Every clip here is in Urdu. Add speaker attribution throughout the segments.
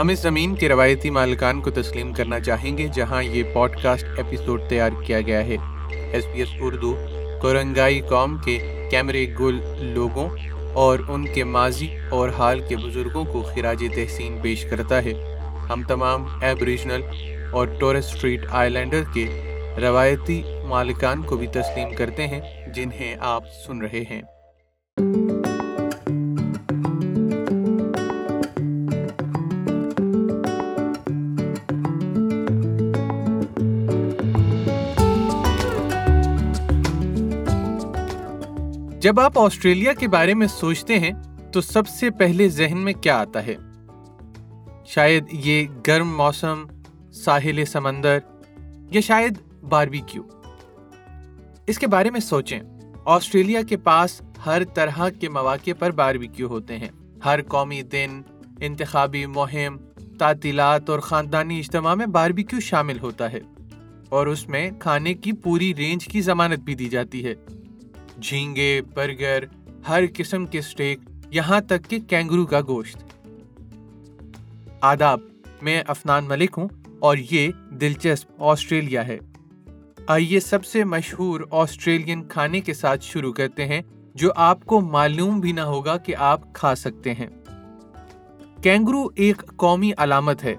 Speaker 1: ہم اس زمین کے روایتی مالکان کو تسلیم کرنا چاہیں گے جہاں یہ پوڈ کاسٹ ایپیسوڈ تیار کیا گیا ہے۔ S P S Urdu, Korangi قوم کے کیمرے گل لوگوں اور ان کے ماضی اور حال کے بزرگوں کو خراج تحسین پیش کرتا ہے۔ ہم تمام ایبریجنل اور ٹورس اسٹریٹ آئی لینڈر کے روایتی مالکان کو بھی تسلیم کرتے ہیں جنہیں آپ سن رہے ہیں۔ جب آپ آسٹریلیا کے بارے میں سوچتے ہیں، تو سب سے پہلے ذہن میں کیا آتا ہے؟ شاید یہ گرم موسم، ساحل سمندر، یا شاید باربی کیو اس کے بارے میں سوچیں۔ آسٹریلیا کے پاس ہر طرح کے مواقع پر باربی کیو ہوتے ہیں۔ ہر قومی دن، انتخابی مہم، تعطیلات اور خاندانی اجتماع میں باربی کیو شامل ہوتا ہے۔ اور اس میں کھانے کی پوری رینج کی ضمانت بھی دی جاتی ہے۔ جھینگے، برگر، ہر قسم کے سٹیک، یہاں تک کہ کینگرو کا گوشت۔ آداب، میں افنان ملک ہوں اور یہ دلچسپ آسٹریلیا ہے۔ آئیے سب سے مشہور آسٹریلین کھانے کے ساتھ شروع کرتے ہیں، جو آپ کو معلوم بھی نہ ہوگا کہ آپ کھا سکتے ہیں۔ کینگرو ایک قومی علامت ہے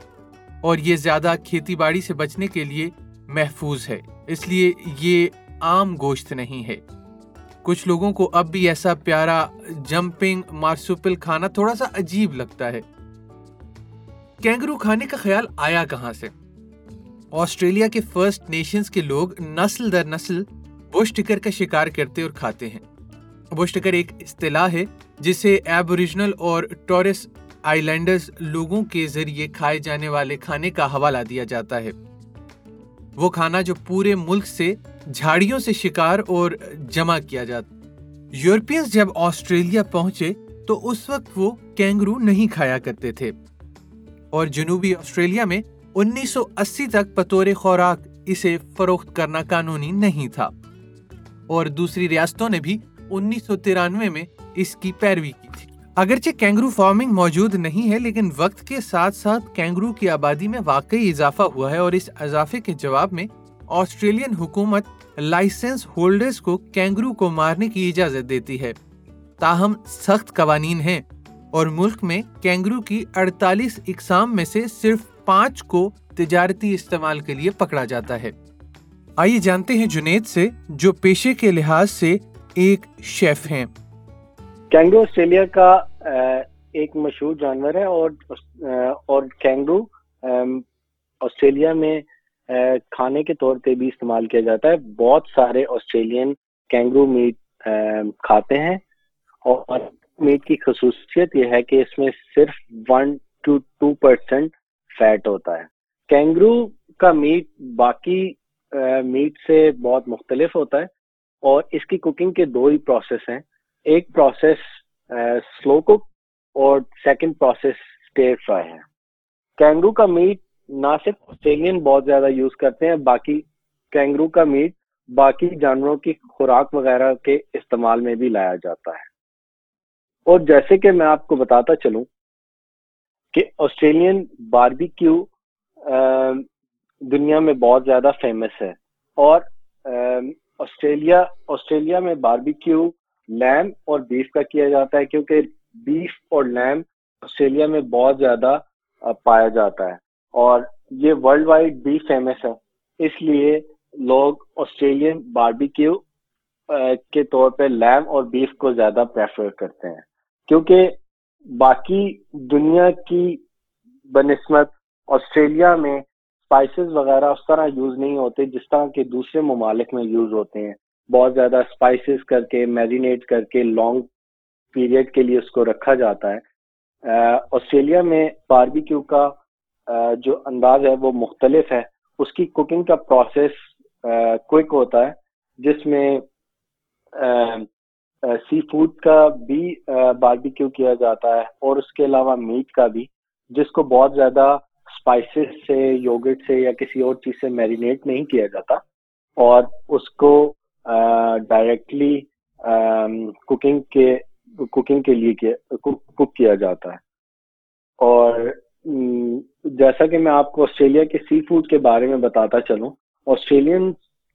Speaker 1: اور یہ زیادہ کھیتی باڑی سے بچنے کے لیے محفوظ ہے، اس لیے یہ عام گوشت نہیں ہے۔ کچھ لوگوں کو اب بھی ایسا پیارا جمپنگ مارسوپل کھانا تھوڑا سا عجیب لگتا ہے۔ کینگرو کھانے کا خیال آیا کہاں سے؟ آسٹریلیا کے فرسٹ نیشنز کے لوگ نسل در نسل بش ٹکر کا شکار کرتے اور کھاتے ہیں۔ بش ٹکر ایک اصطلاح ہے جسے ایبوریجنل اور ٹورس آئی لینڈرز لوگوں کے ذریعے کھائے جانے والے کھانے کا حوالہ دیا جاتا ہے۔ وہ کھانا جو پورے ملک سے جھاڑیوں سے شکار اور جمع کیا جاتا یورپینز جب آسٹریلیا پہنچے تو اس وقت وہ کینگرو نہیں کھایا کرتے تھے۔ اور جنوبی آسٹریلیا میں انیس سو اسی تک بطور خوراک اسے فروخت کرنا قانونی نہیں تھا۔ اور دوسری ریاستوں نے بھی انیس سو ترانوے میں اس کی پیروی کی تھی۔ اگرچہ کینگرو فارمنگ موجود نہیں ہے، لیکن وقت کے ساتھ ساتھ کینگرو کی آبادی میں واقعی اضافہ ہوا ہے اور اس اضافے کے جواب میں آسٹریلین حکومت لائسنس ہولڈرز کو کینگرو کو مارنے کی اجازت دیتی ہے۔ تاہم، سخت قوانین ہیں اور ملک میں کینگرو کی اڑتالیس اقسام میں سے صرف پانچ کو تجارتی استعمال کے لیے پکڑا جاتا ہے۔ آئیے جانتے ہیں جنید سے، جو پیشے کے لحاظ سے ایک شیف ہیں۔
Speaker 2: کینگرو آسٹریلیا کا ایک مشہور جانور ہے اور اور کینگرو آسٹریلیا میں کھانے کے طور پہ بھی استعمال کیا جاتا ہے۔ بہت سارے آسٹریلین کینگرو میٹ کھاتے ہیں۔ اور میٹ کی خصوصیت یہ ہے کہ اس میں صرف one two to percent fat ہوتا ہے۔ کینگرو کا میٹ باقی میٹ سے بہت مختلف ہوتا ہے۔ اور اس کی کوکنگ کے دو ہی پروسیس ہیں۔ ایک پروسیس سلو کوک اور سیکنڈ پروسیس اسٹیئر فرائی ہے۔ کینگرو کا میٹ نہ صرف آسٹریلین بہت زیادہ یوز کرتے ہیں، باقی کینگرو کا میٹ، باقی جانوروں کی خوراک وغیرہ کے استعمال میں بھی لایا جاتا ہے۔ اور جیسے کہ میں آپ کو بتاتا چلوں کہ آسٹریلین باربی کیو دنیا میں بہت زیادہ فیمس ہے۔ اور آسٹریلیا آسٹریلیا میں باربی کیو لیم اور بیف کا کیا جاتا ہے، کیونکہ بیف اور لیم آسٹریلیا میں بہت زیادہ پایا جاتا ہے۔ اور یہ ورلڈ وائڈ بھی فیمس ہے۔ اس لیے لوگ آسٹریلین باربی کیو کے طور پہ لیم اور بیف کو زیادہ پریفر کرتے ہیں۔ کیونکہ باقی دنیا کی بنسبت آسٹریلیا میں اسپائسیز وغیرہ اس طرح یوز نہیں ہوتے جس طرح کے دوسرے ممالک میں یوز ہوتے ہیں۔ بہت زیادہ اسپائسیز کر کے میرینیٹ کر کے لانگ پیریڈ کے لیے اس کو رکھا جاتا ہے۔ آسٹریلیا میں باربی کیو کا جو انداز ہے وہ مختلف ہے۔ اس کی کوکنگ کا پروسیس کوئک ہوتا ہے، جس میں سی فوڈ کا بھی باربیکیو کیا جاتا ہے اور اس کے علاوہ میٹ کا بھی، جس کو بہت زیادہ اسپائسیز سے یوگٹ سے یا کسی اور چیز سے میرینیٹ نہیں کیا جاتا اور اس کو ڈائریکٹلی کوکنگ کے کوکنگ کے لیے کوک کیا جاتا ہے۔ اور جیسا کہ میں آپ کو آسٹریلیا کے سی فوڈ کے بارے میں بتاتا چلوں، آسٹریلین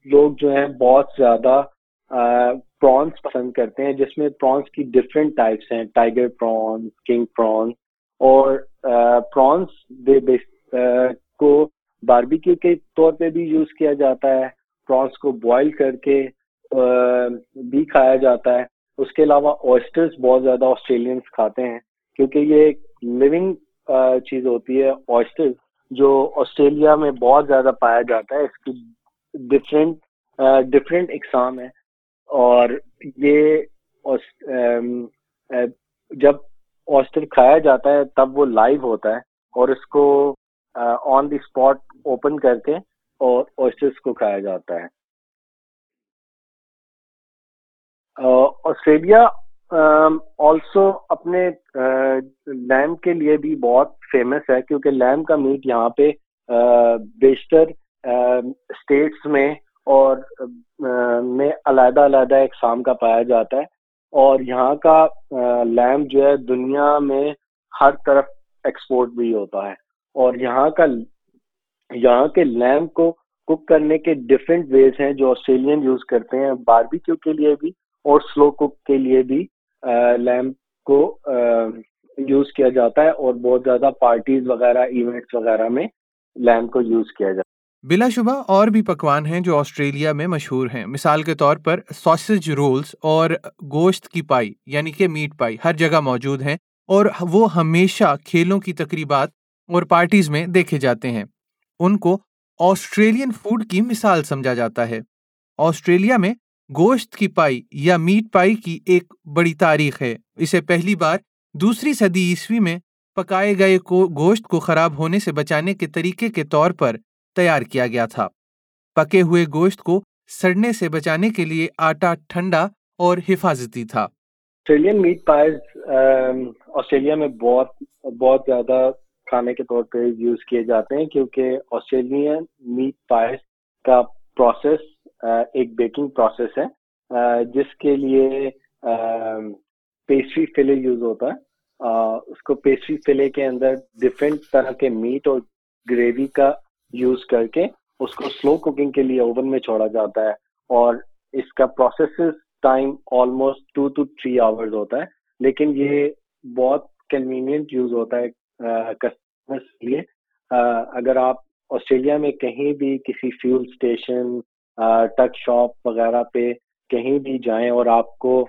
Speaker 2: لوگ جو ہیں بہت زیادہ پرانس پسند کرتے ہیں، جس میں پرانس کی ڈفرینٹ ٹائپس ہیں ٹائیگر پرانس کنگ پرانس اور پرانس کو باربیکیو کے طور پہ بھی یوز کیا جاتا ہے پرانس کو بوائل کر کے بھی کھایا جاتا ہے۔ اس کے علاوہ آئسٹرس بہت زیادہ آسٹریلینس کھاتے ہیں، کیونکہ یہ ایک لیونگ چیز ہوتی ہے آئسٹر جو آسٹریلیا میں بہت زیادہ پایا جاتا ہے، اس کی ڈفرینٹ ڈفرینٹ اقسام ہے اور یہ جب آسٹر کھایا جاتا ہے، تب وہ لائیو ہوتا ہے اور اس کو آن دی اسپاٹ اوپن کر کے اور آسٹرس کو کھایا جاتا ہے۔ آسٹریلیا Um, آلسو اپنے uh, لیم کے لیے بھی بہت فیمس ہے، کیونکہ لیم کا میٹ یہاں پہ uh, بیشتر um, اسٹیٹس میں اور uh, میں علیحدہ علیحدہ اقسام کا پایا جاتا ہے۔ اور یہاں کا لیم جو ہے، دنیا میں ہر طرف ایکسپورٹ بھی ہوتا ہے۔ اور یہاں کا، یہاں کے لیم کو کک کرنے کے ڈفرینٹ ویز ہیں جو آسٹریلین یوز کرتے ہیں باربیکیو کے لیے بھی اور سلو کک کے لیے بھی۔ لیمپ کو یوز کیا جاتا ہے اور بہت زیادہ پارٹیز وغیرہ، ایونٹس وغیرہ میں لیمپ کو یوز کیا جاتا ہے۔
Speaker 1: بلا شبہ اور بھی پکوان ہیں جو آسٹریلیا میں مشہور ہیں۔ مثال کے طور پر ساسج رولز اور گوشت کی پائی یعنی کہ میٹ پائی، ہر جگہ موجود ہیں اور وہ ہمیشہ کھیلوں کی تقریبات اور پارٹیز میں دیکھے جاتے ہیں۔ ان کو آسٹریلین فوڈ کی مثال سمجھا جاتا ہے۔ آسٹریلیا میں گوشت کی پائی یا میٹ پائی کی ایک بڑی تاریخ ہے۔ اسے پہلی بار دوسری صدی عیسوی میں پکائے گئے کو گوشت کو خراب ہونے سے بچانے کے طریقے کے طور پر تیار کیا گیا تھا۔ پکے ہوئے گوشت کو سڑنے سے بچانے کے لیے آٹا ٹھنڈا اور حفاظتی تھا۔
Speaker 2: آسٹریلین میٹ پائز آسٹریلیا میں بہت بہت زیادہ کھانے کے طور پہ یوز کیے جاتے ہیں کیونکہ آسٹریلین میٹ پائز کا پروسیس ایک بیکنگ پروسیس ہے جس کے لیے پیسٹری فلے یوز ہوتا ہے اس کو پیسٹری فلے کے اندر ڈفرینٹ طرح کے میٹ اور گریوی کا یوز کر کے اس کو سلو کوکنگ کے لیے اوون میں چھوڑا جاتا ہے اور اس کا process time almost two to three hours ہوتا ہے، لیکن یہ بہت کنوینئنٹ یوز ہوتا ہے کسٹمر کے لیے۔ اگر آپ آسٹریلیا میں کہیں بھی کسی فیول اسٹیشن ٹچ شاپ وغیرہ پہ کہیں بھی جائیں اور آپ کو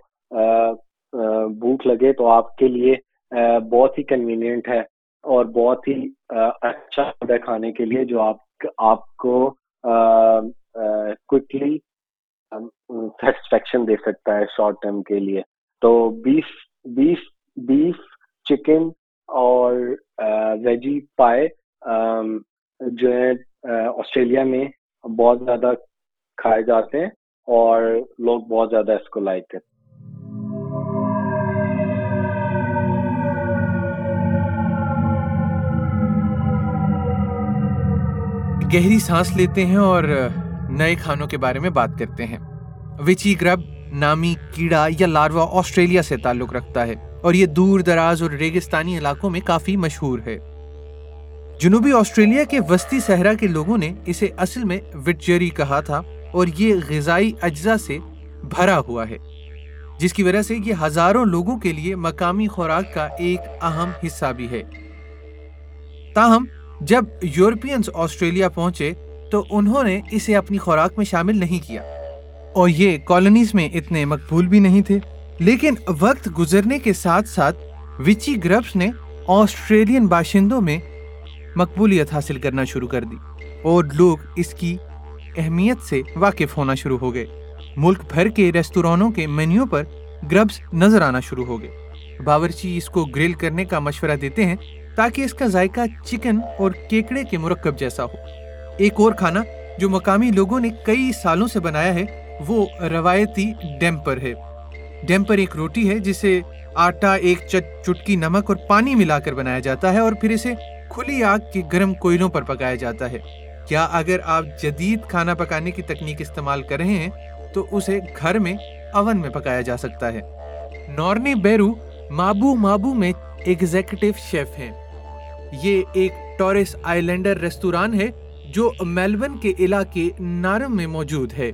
Speaker 2: بھوک لگے تو آپ کے لیے بہت ہی کنوینئنٹ ہے اور بہت ہی اچھا ہے کھانے کے لیے جو آپ آپ کو کوکلی سیٹسفیکشن دے سکتا ہے شارٹ ٹرم کے لیے۔ تو بیف بیف بیف چکن اور ویجی پائے جو ہے آسٹریلیا میں بہت زیادہ کھائے جاتے ہیں اور لوگ بہت زیادہ اس کو لائک کرتے
Speaker 1: گہری سانس لیتے ہیں اور نئے کھانوں کے بارے میں بات کرتے ہیں۔ وچی گرب نامی کیڑا یا لاروا آسٹریلیا سے تعلق رکھتا ہے اور یہ دور دراز اور ریگستانی علاقوں میں کافی مشہور ہے۔ جنوبی آسٹریلیا کے وسطی صحرا کے لوگوں نے اسے اصل میں وٹجری کہا تھا۔ اور یہ غذائی اجزاء سے بھرا ہوا ہے، جس کی وجہ سے یہ ہزاروں لوگوں کے لیے مقامی خوراک کا ایک اہم حصہ بھی ہے۔ تاہم، جب یورپینز آسٹریلیا پہنچے تو انہوں نے اسے اپنی خوراک میں شامل نہیں کیا۔ اور یہ کالونیز میں اتنے مقبول بھی نہیں تھے، لیکن وقت گزرنے کے ساتھ ساتھ وچی گربس نے آسٹریلین باشندوں میں مقبولیت حاصل کرنا شروع کر دی۔ اور لوگ اس کی اہمیت سے واقف ہونا شروع ہو گئے۔ ملک بھر کے ریستورانوں کے مینیو پر گربس نظر آنا شروع ہو گئے۔ باورچی اس کو گرل کرنے کا مشورہ دیتے ہیں تاکہ اس کا ذائقہ چکن اور کیکڑے کے مرکب جیسا ہو۔ ایک اور کھانا جو مقامی لوگوں نے کئی سالوں سے بنایا ہے، وہ روایتی ڈیمپر ہے۔ ڈیمپر ایک روٹی ہے جسے آٹا، ایک چٹکی، نمک اور پانی ملا کر بنایا جاتا ہے اور پھر اسے کھلی آگ کے گرم کوئلوں پر پکایا جاتا ہے۔ کیا اگر آپ جدید کھانا پکانے کی تکنیک استعمال کر رہے ہیں، تو اسے گھر میں اون میں پکایا جا سکتا ہے۔ نورنی بیرو مابو مابو میں ایگزیکٹو شیف ہیں۔ یہ ایک ٹورس آئی لینڈر ریستوران ہے جو میلبن کے علاقے نارم میں موجود ہے۔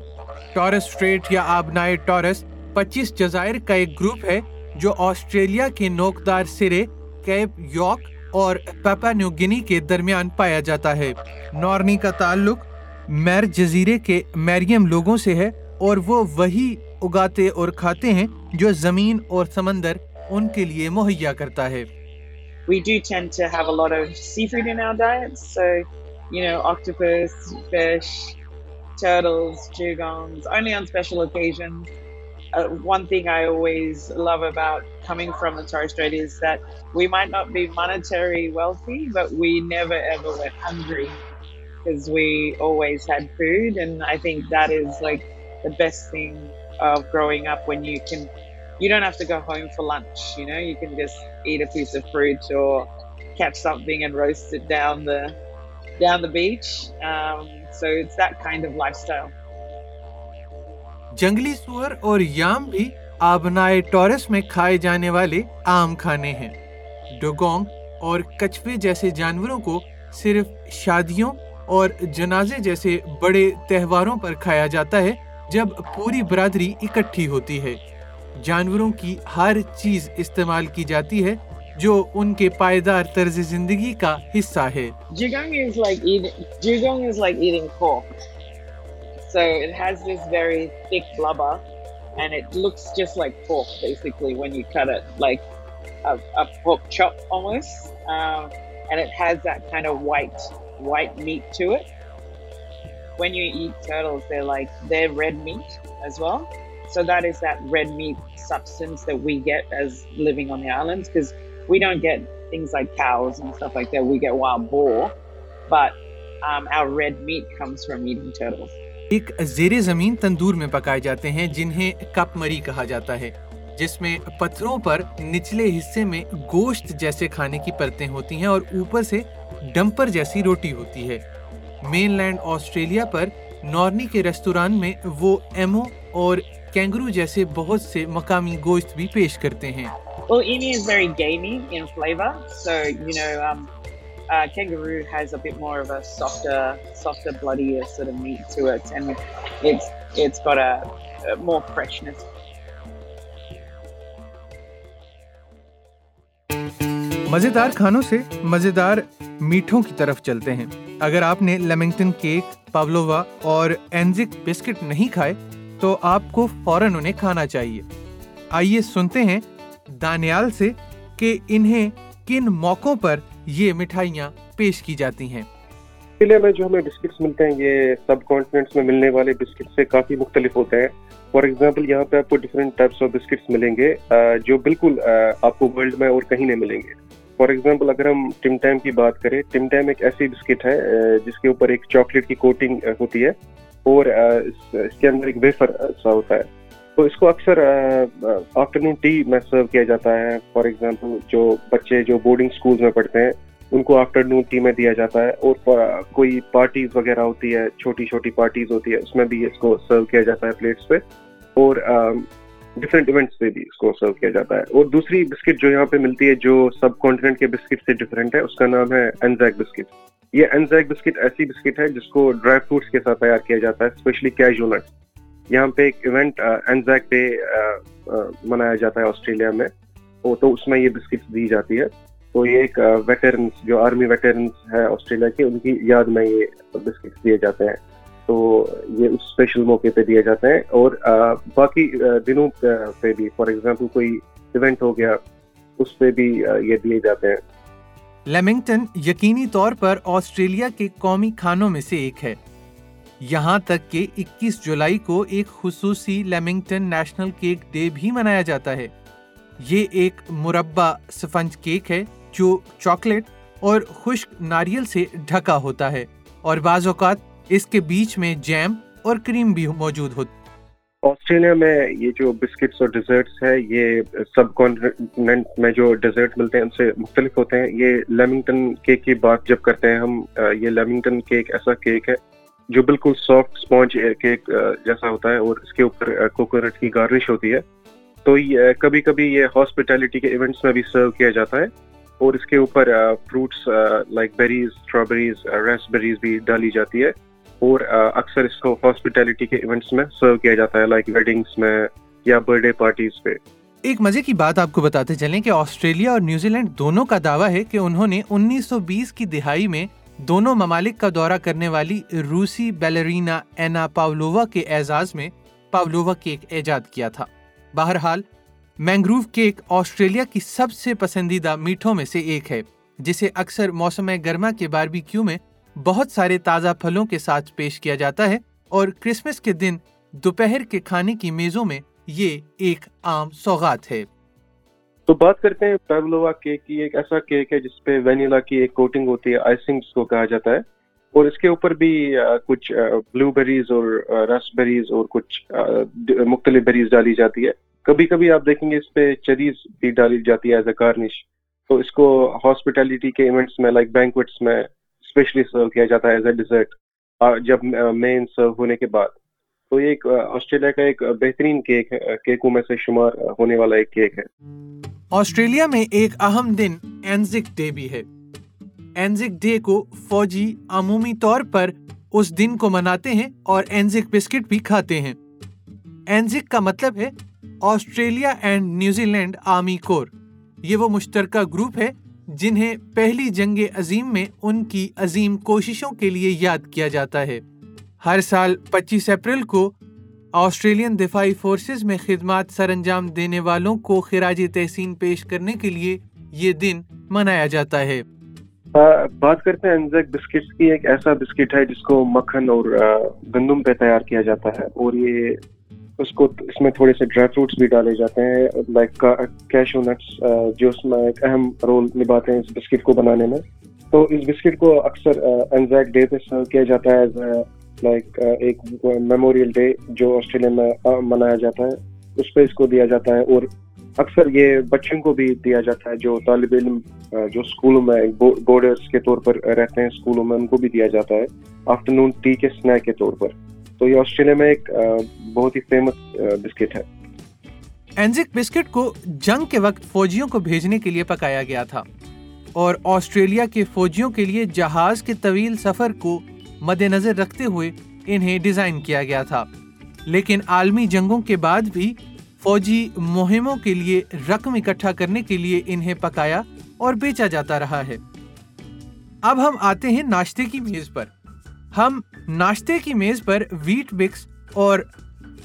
Speaker 1: ٹورس اسٹریٹ یا آبنائے ٹورس پچیس جزائر کا ایک گروپ ہے جو آسٹریلیا کے نوکدار سرے کیپ یارک اور پیپا نیو گنی کے درمیان پایا جاتا ہے نورنی کا تعلق میر جزیرے کے میریم لوگوں سے ہے اور وہ وہی اگاتے اور کھاتے ہیں جو زمین اور سمندر ان کے لیے مہیا کرتا ہے
Speaker 3: We do tend to have a lot of seafood in our diets, so you know, octopus, fish, turtles, dugongs, only on special occasions. Uh, one thing I always love about coming from the Torres Strait is that we might not be monetary wealthy, but we never ever went hungry because we always had food, and I think that is like the best thing of growing up when you can you don't have to go home for lunch you know you can just eat a piece of fruit or catch something and roast it down the down the beach um, so it's that kind of lifestyle
Speaker 1: جنگلی سور اور یام بھی آبنائے ٹورس میں کھائے جانے والے عام کھانے ہیں۔ ڈوگونگ اور کچھوے جیسے جانوروں کو صرف شادیوں اور جنازے جیسے بڑے تہواروں پر کھایا جاتا ہے جب پوری برادری اکٹھی ہوتی ہے۔ جانوروں کی ہر چیز استعمال کی جاتی ہے، جو ان کے پائیدار طرز زندگی کا حصہ ہے۔
Speaker 3: So it has this very thick blubber and it looks just like pork basically when you cut it, like a, a pork chop almost. Um, and it has that kind of white white meat to it. When you eat turtles, they're like they're red meat as well. So that is that red meat substance that we get as living on the islands because we don't get things like cows and stuff like that. We get wild boar, but um, our red meat comes from eating turtles.
Speaker 1: ایک زیر زمین تندور میں پکائے جاتے ہیں جنہیں کپ مری کہا جاتا ہے جس میں پتھروں پر نچلے حصے میں گوشت جیسے کھانے کی پرتیں ہوتی ہیں اور اوپر سے ڈمپر جیسی روٹی ہوتی ہے۔ مین لینڈ آسٹریلیا پر نورنی کے ریستوران میں وہ ایمو اور کینگرو جیسے بہت سے مقامی گوشت بھی پیش کرتے ہیں۔
Speaker 3: Well, emu is very gamey in flavor, so you know, um, uh, kangaroo has a bit more of a softer, softer, bloodier sort of meat to it, and it's it's got a, a more freshness.
Speaker 1: مزیدار کھانوں سے مزیدار میٹھوں کی طرف چلتے ہیں اگر آپ نے لیمنگٹن کیک پاولووا اور اینزک بسکٹ نہیں کھائے تو آپ کو فوراً انہیں کھانا چاہیے آئیے سنتے ہیں دانیال سے کہ انہیں کن موقعوں پر یہ مٹھائیاں پیش کی جاتی ہیں۔
Speaker 4: آسٹریلیا میں جو ہمیں بسکٹس ملتے ہیں، یہ سب کانٹیننٹس میں ملنے والے بسکٹ سے کافی مختلف ہوتے ہیں۔ فار ایگزامپل یہاں پہ آپ کو ڈفرینٹ ٹائپس آف بسکٹس ملیں گے جو بالکل آپ کو ورلڈ میں اور کہیں نہیں ملیں گے۔ فار ایگزامپل اگر ہم ٹم ٹائم کی بات کریں ٹم ٹائم ایک ایسی بسکٹ ہے جس کے اوپر ایک چاکلیٹ کی کوٹنگ ہوتی ہے اور اس کے اندر ایک ویفر سا ہوتا ہے۔ تو اس کو اکثر آفٹرنون ٹی میں سرو کیا جاتا ہے۔ فار ایگزامپل جو بچے جو بورڈنگ اسکول میں پڑھتے ہیں، ان کو آفٹر نون ٹی میں دیا جاتا ہے۔ اور کوئی پارٹیز وغیرہ ہوتی ہے، چھوٹی چھوٹی پارٹیز ہوتی ہے، اس میں بھی اس کو سرو کیا جاتا ہے پلیٹس پہ۔ اور ڈفرینٹ ایونٹس پہ بھی اس کو سرو کیا جاتا ہے۔ اور دوسری بسکٹ جو یہاں پہ ملتی ہے، جو سب کانٹیننٹ کے بسکٹ سے ڈفرینٹ ہے، اس کا نام ہے انزیک بسکٹ یہ انزیک بسکٹ ایسی بسکٹ ہے جس کو ڈرائی فروٹس کے ساتھ تیار کیا جاتا ہے اسپیشلی کیجو نٹ یہاں پہ ایک ایونٹ انزیک ڈے منایا جاتا ہے آسٹریلیا میں۔ تو اس میں یہ بسکٹ دی جاتی ہے۔ تو یہ ایک ویٹرنس جو آرمی ویٹرنس ہے آسٹریلیا کے، ان کی یاد میں یہ بسکٹ دیے جاتے ہیں۔ تو یہ اس اسپیشل موقع پہ دیے جاتے ہیں۔ اور باقی دنوں پہ بھی فار ایگزامپل کوئی ایونٹ ہو گیا، اس پہ بھی یہ دیے جاتے ہیں۔
Speaker 1: لیمنگٹن یقینی طور پر آسٹریلیا کے قومی کھانوں میں سے ایک ہے۔ یہاں تک کہ اکیس جولائی کو ایک خصوصی لیمنگٹن نیشنل کیک ڈے بھی منایا جاتا ہے۔ یہ ایک مربع سفنج کیک ہے جو چاکلیٹ اور خشک ناریل سے ڈھکا ہوتا ہے اور بعض اوقات اس کے بیچ میں جیم اور کریم بھی موجود ہوتی
Speaker 4: آسٹریلیا میں یہ جو بسکٹس اور ڈیزرٹس ہے، یہ سب کانٹیننٹ میں جو ڈیزرٹ ملتے ہیں، ان سے مختلف ہوتے ہیں۔ یہ لیمنگٹن کیک کی بات جب کرتے ہیں ہم یہ لیمنگٹن کیک ایسا کیک ہے جو بالکل سافٹ اسپونج کیک جیسا ہوتا ہے اور اس کے اوپر کوکونٹ کی گارنش ہوتی ہے، تو کبھی کبھی یہ ہاسپٹیلٹی کے ایونٹس میں بھی سرو کیا جاتا ہے اور اس کے اوپر fruits like berries strawberries raspberries بھی ڈالی جاتی ہے اور اکثر اس کو ہاسپٹیلٹی کے ایونٹس میں سرو کیا جاتا ہے لائک ویڈنگس میں یا برتھ ڈے پارٹیز پہ۔
Speaker 1: ایک مزے کی بات آپ کو بتاتے چلیں کہ آسٹریلیا اور نیوزی لینڈ دونوں کا دعویٰ ہے کہ انہوں نے انیس سو بیس کی دہائی میں دونوں ممالک کا دورہ کرنے والی روسی بیلرینا اینا پاولووا کے اعزاز میں پاولووا کیک ایجاد کیا تھا۔ بہرحال، مینگروو کیک آسٹریلیا کی سب سے پسندیدہ میٹھوں میں سے ایک ہے، جسے اکثر موسم گرما کے باربی کیو میں بہت سارے تازہ پھلوں کے ساتھ پیش کیا جاتا ہے اور کرسمس کے دن دوپہر کے کھانے کی میزوں میں یہ ایک عام سوغات ہے۔
Speaker 4: تو بات کرتے ہیں پیولووا کیک کی، ایک ایسا کیک ہے جس پہ وینیلا کی ایک کوٹنگ ہوتی ہے آئسنگ کو کہا جاتا ہے۔ اور اس کے اوپر بھی کچھ بلو بیریز اور رس بیریز اور کچھ مختلف بیریز ڈالی جاتی ہے۔ کبھی کبھی آپ دیکھیں گے اس پہ چریز بھی ڈالی جاتی ہے ایز اے گارنش تو اس کو ہاسپٹیلٹی کے ایونٹس میں لائک بینکوٹس میں اسپیشلی سرو کیا جاتا ہے ایز اے ڈیزرٹ جب مین سرو ہونے کے بعد۔ تو یہ ایک آسٹریلیا کا ایک بہترین کیک ہے کیکوں میں سے شمار ہونے والا ایک کیک ہے۔
Speaker 1: آسٹریلیا میں ایک اہم دن اینزک ڈے بھی ہے۔ اینزک ڈے کو فوجی عمومی طور پر اس دن کو مناتے ہیں اور اینزک بسکٹ بھی کھاتے ہیں۔ اینزک کا مطلب ہے Australia and New Zealand army corps. یہ وہ مشترکہ گروپ ہے جنہیں پہلی جنگ عظیم میں ان کی عظیم کوششوں کے لیے یاد کیا جاتا ہے۔ ہر سال پچیس اپریل کو آسٹریلین دفاعی فورسز میں خدمات سر انجام دینے والوں کو خراج تحسین پیش کرنے کے لیے یہ دن منایا جاتا ہے۔
Speaker 4: بات کرتے ہیں انزیک بسکٹ کی، ایک ایسا بسکٹ ہے جس کو مکھن اور گندم پہ تیار کیا جاتا ہے اور یہ اس کو اس میں تھوڑے سے ڈرائی فروٹس بھی ڈالے جاتے ہیں لائک کیشو نٹس جو اس میں ایک اہم رول نبھاتے ہیں اس بسکٹ کو بنانے میں۔ تو اس بسکٹ کو اکثر انزیک ڈے پہ سرو کیا جاتا ہے لائک ایک میموریل ڈے جو آسٹریلیا میں منایا جاتا ہے اس پہ اس کو دیا جاتا ہے اور اکثر یہ بچوں کو بھی دیا جاتا ہے جو طالب علم جو اسکولوں میں بورڈرس کے طور پر رہتے ہیں اسکولوں میں ان کو بھی دیا جاتا ہے آفٹر نون ٹی کے اسنیک کے طور پر تو یہ آسٹریلیا میں ایک بہت ہی فیمس بسکٹ ہے
Speaker 1: اینزک بسکٹ کو جنگ کے وقت فوجیوں کو بھیجنے کے لیے پکایا گیا تھا اور آسٹریلیا کے فوجیوں کے لیے جہاز کے طویل سفر کو مد نظر رکھتے ہوئے انہیں ڈیزائن کیا گیا تھا۔ لیکن عالمی جنگوں کے بعد بھی فوجی مہموں کے لیے رقم اکٹھا کرنے کے لیے انہیں پکایا اور بیچا جاتا رہا ہے۔ اب ہم آتے ہیں ناشتے کی میز پر۔ ہم ناشتے کی میز پر ویٹ بکس اور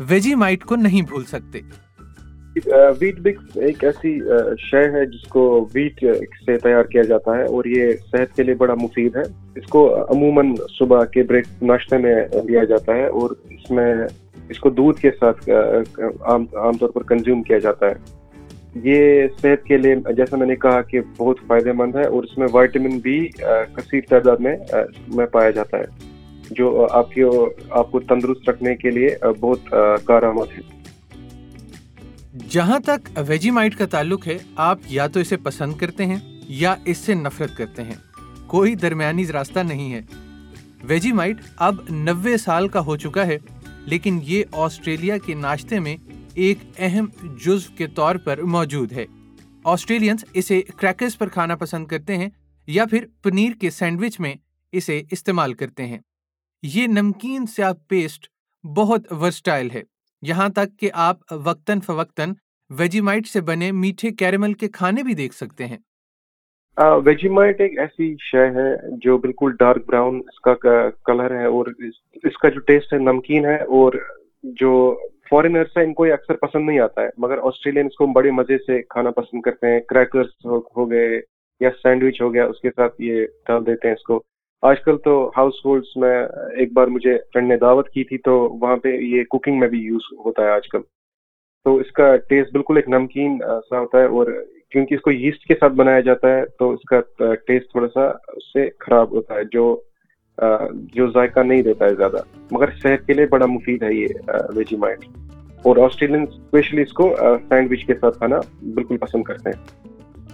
Speaker 1: ویجی مائٹ کو نہیں بھول سکتے۔
Speaker 4: ویٹ بکس ایک ایسی شے ہے جس کو ویٹ سے تیار کیا جاتا ہے اور یہ صحت کے لیے بڑا مفید ہے۔ اس کو عموماً صبح کے بریک ناشتے میں لیا جاتا ہے اور اس میں اس کو دودھ کے ساتھ عام طور پر کنزیوم کیا جاتا ہے۔ یہ صحت کے لیے، جیسا میں نے کہا کہ بہت فائدہ مند ہے اور اس میں وائٹامن بی کثیر تعداد میں میں پایا جاتا ہے، جو آپ کی آپ کو تندرست رکھنے کے لیے بہت کارآمد ہے۔
Speaker 1: جہاں تک ویجی مائٹ کا تعلق ہے، آپ یا تو اسے پسند کرتے ہیں یا اس سے نفرت کرتے ہیں۔ کوئی درمیانی راستہ نہیں ہے۔ ویجی مائٹ اب نوے سال کا ہو چکا ہے، لیکن یہ آسٹریلیا کے ناشتے میں ایک اہم جزو کے طور پر موجود ہے۔ آسٹریلینس اسے کریکرز پر کھانا پسند کرتے ہیں یا پھر پنیر کے سینڈوچ میں اسے استعمال کرتے ہیں۔ یہ نمکین سیاہ پیسٹ بہت ورسٹائل ہے۔ یہاں تک کہ آپ وقتاً فوقتاً ویجیمائٹ سے بنے میٹھے کیرمل کے کھانے بھی دیکھ سکتے ہیں۔
Speaker 4: ویجیمائٹ ایک ایسی شے ہے جو بالکل ڈارک براؤن، اس کا کلر ہے اور اس کا جو ٹیسٹ ہے، نمکین ہے اور جو فورینرس ہیں، ان کو یہ اکثر پسند نہیں آتا ہے۔ مگر آسٹریلین اس کو بڑے مزے سے کھانا پسند کرتے ہیں۔ کریکرس ہو گئے یا سینڈوچ ہو گیا، اس کے ساتھ یہ ڈال دیتے ہیں اس کو۔ آج کل تو ہاؤس ہولڈس میں ایک بار مجھے فرینڈ نے دعوت کی تھی تو وہاں پہ یہ کوکنگ میں بھی یوز ہوتا ہے آج کل۔ تو اس کا ٹیسٹ بالکل ایک نمکین سا ہوتا ہے اور کیونکہ اس کو یسٹ کے ساتھ بنایا جاتا ہے تو اس کا ٹیسٹ تھوڑا سا اس سے خراب ہوتا ہے جو جو ذائقہ نہیں دیتا ہے زیادہ۔ مگر صحت کے لیے بڑا مفید ہے یہ ویجی مائٹ اور آسٹریلین اسپیشلی اس کو سینڈوچ کے ساتھ کھانا بالکل پسند کرتے ہیں۔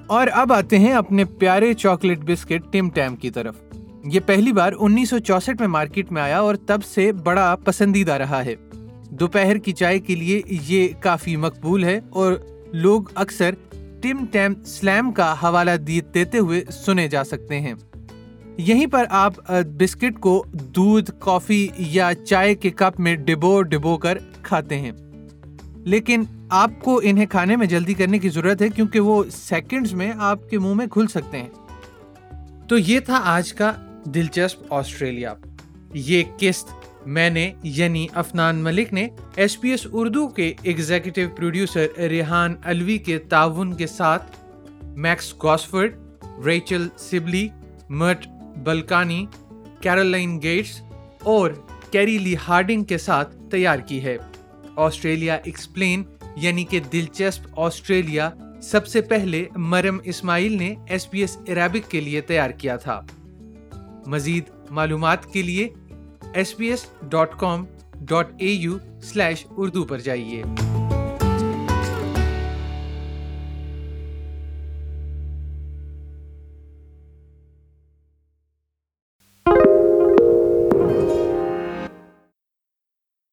Speaker 1: اور اب آتے ہیں اپنے پیارے چاکلیٹ بسکٹ ٹیم ٹیم کی طرف۔ یہ پہلی بار انیس سو چونسٹھ میں مارکیٹ میں آیا اور تب سے بڑا پسندیدہ رہا ہے۔ دوپہر کی چائے کے لیے یہ کافی مقبول ہے اور لوگ اکثر ٹم ٹیم سلیم کا حوالہ دیتے ہوئے سنے جا سکتے ہیں۔ یہیں پر آپ بسکٹ کو دودھ، کافی یا چائے کے کپ میں ڈبو ڈبو کر کھاتے ہیں۔ لیکن آپ کو انہیں کھانے میں جلدی کرنے کی ضرورت ہے کیونکہ وہ سیکنڈز میں آپ کے منہ میں کھل سکتے ہیں۔ تو یہ تھا آج کا دلچسپ آسٹریلیا۔ یہ قسط میں نے یعنی افنان ملک نے، ایس پی ایس اردو کے ایگزیکٹو پروڈیوسر ریحان الوی کے تعاون کے ساتھ Max Gosford Rachel Sibley, Mert Bulkani, Caroline Gates اور کیری لی ہارڈنگ کے ساتھ تیار کی ہے۔ آسٹریلیا ایکسپلین یعنی کہ دلچسپ آسٹریلیا، سب سے پہلے مرم اسماعیل نے ایس پی ایس عربک کے لیے تیار کیا تھا۔ مزید معلومات کے لیے S P S dot com dot A U slash Urdu پر جائیے۔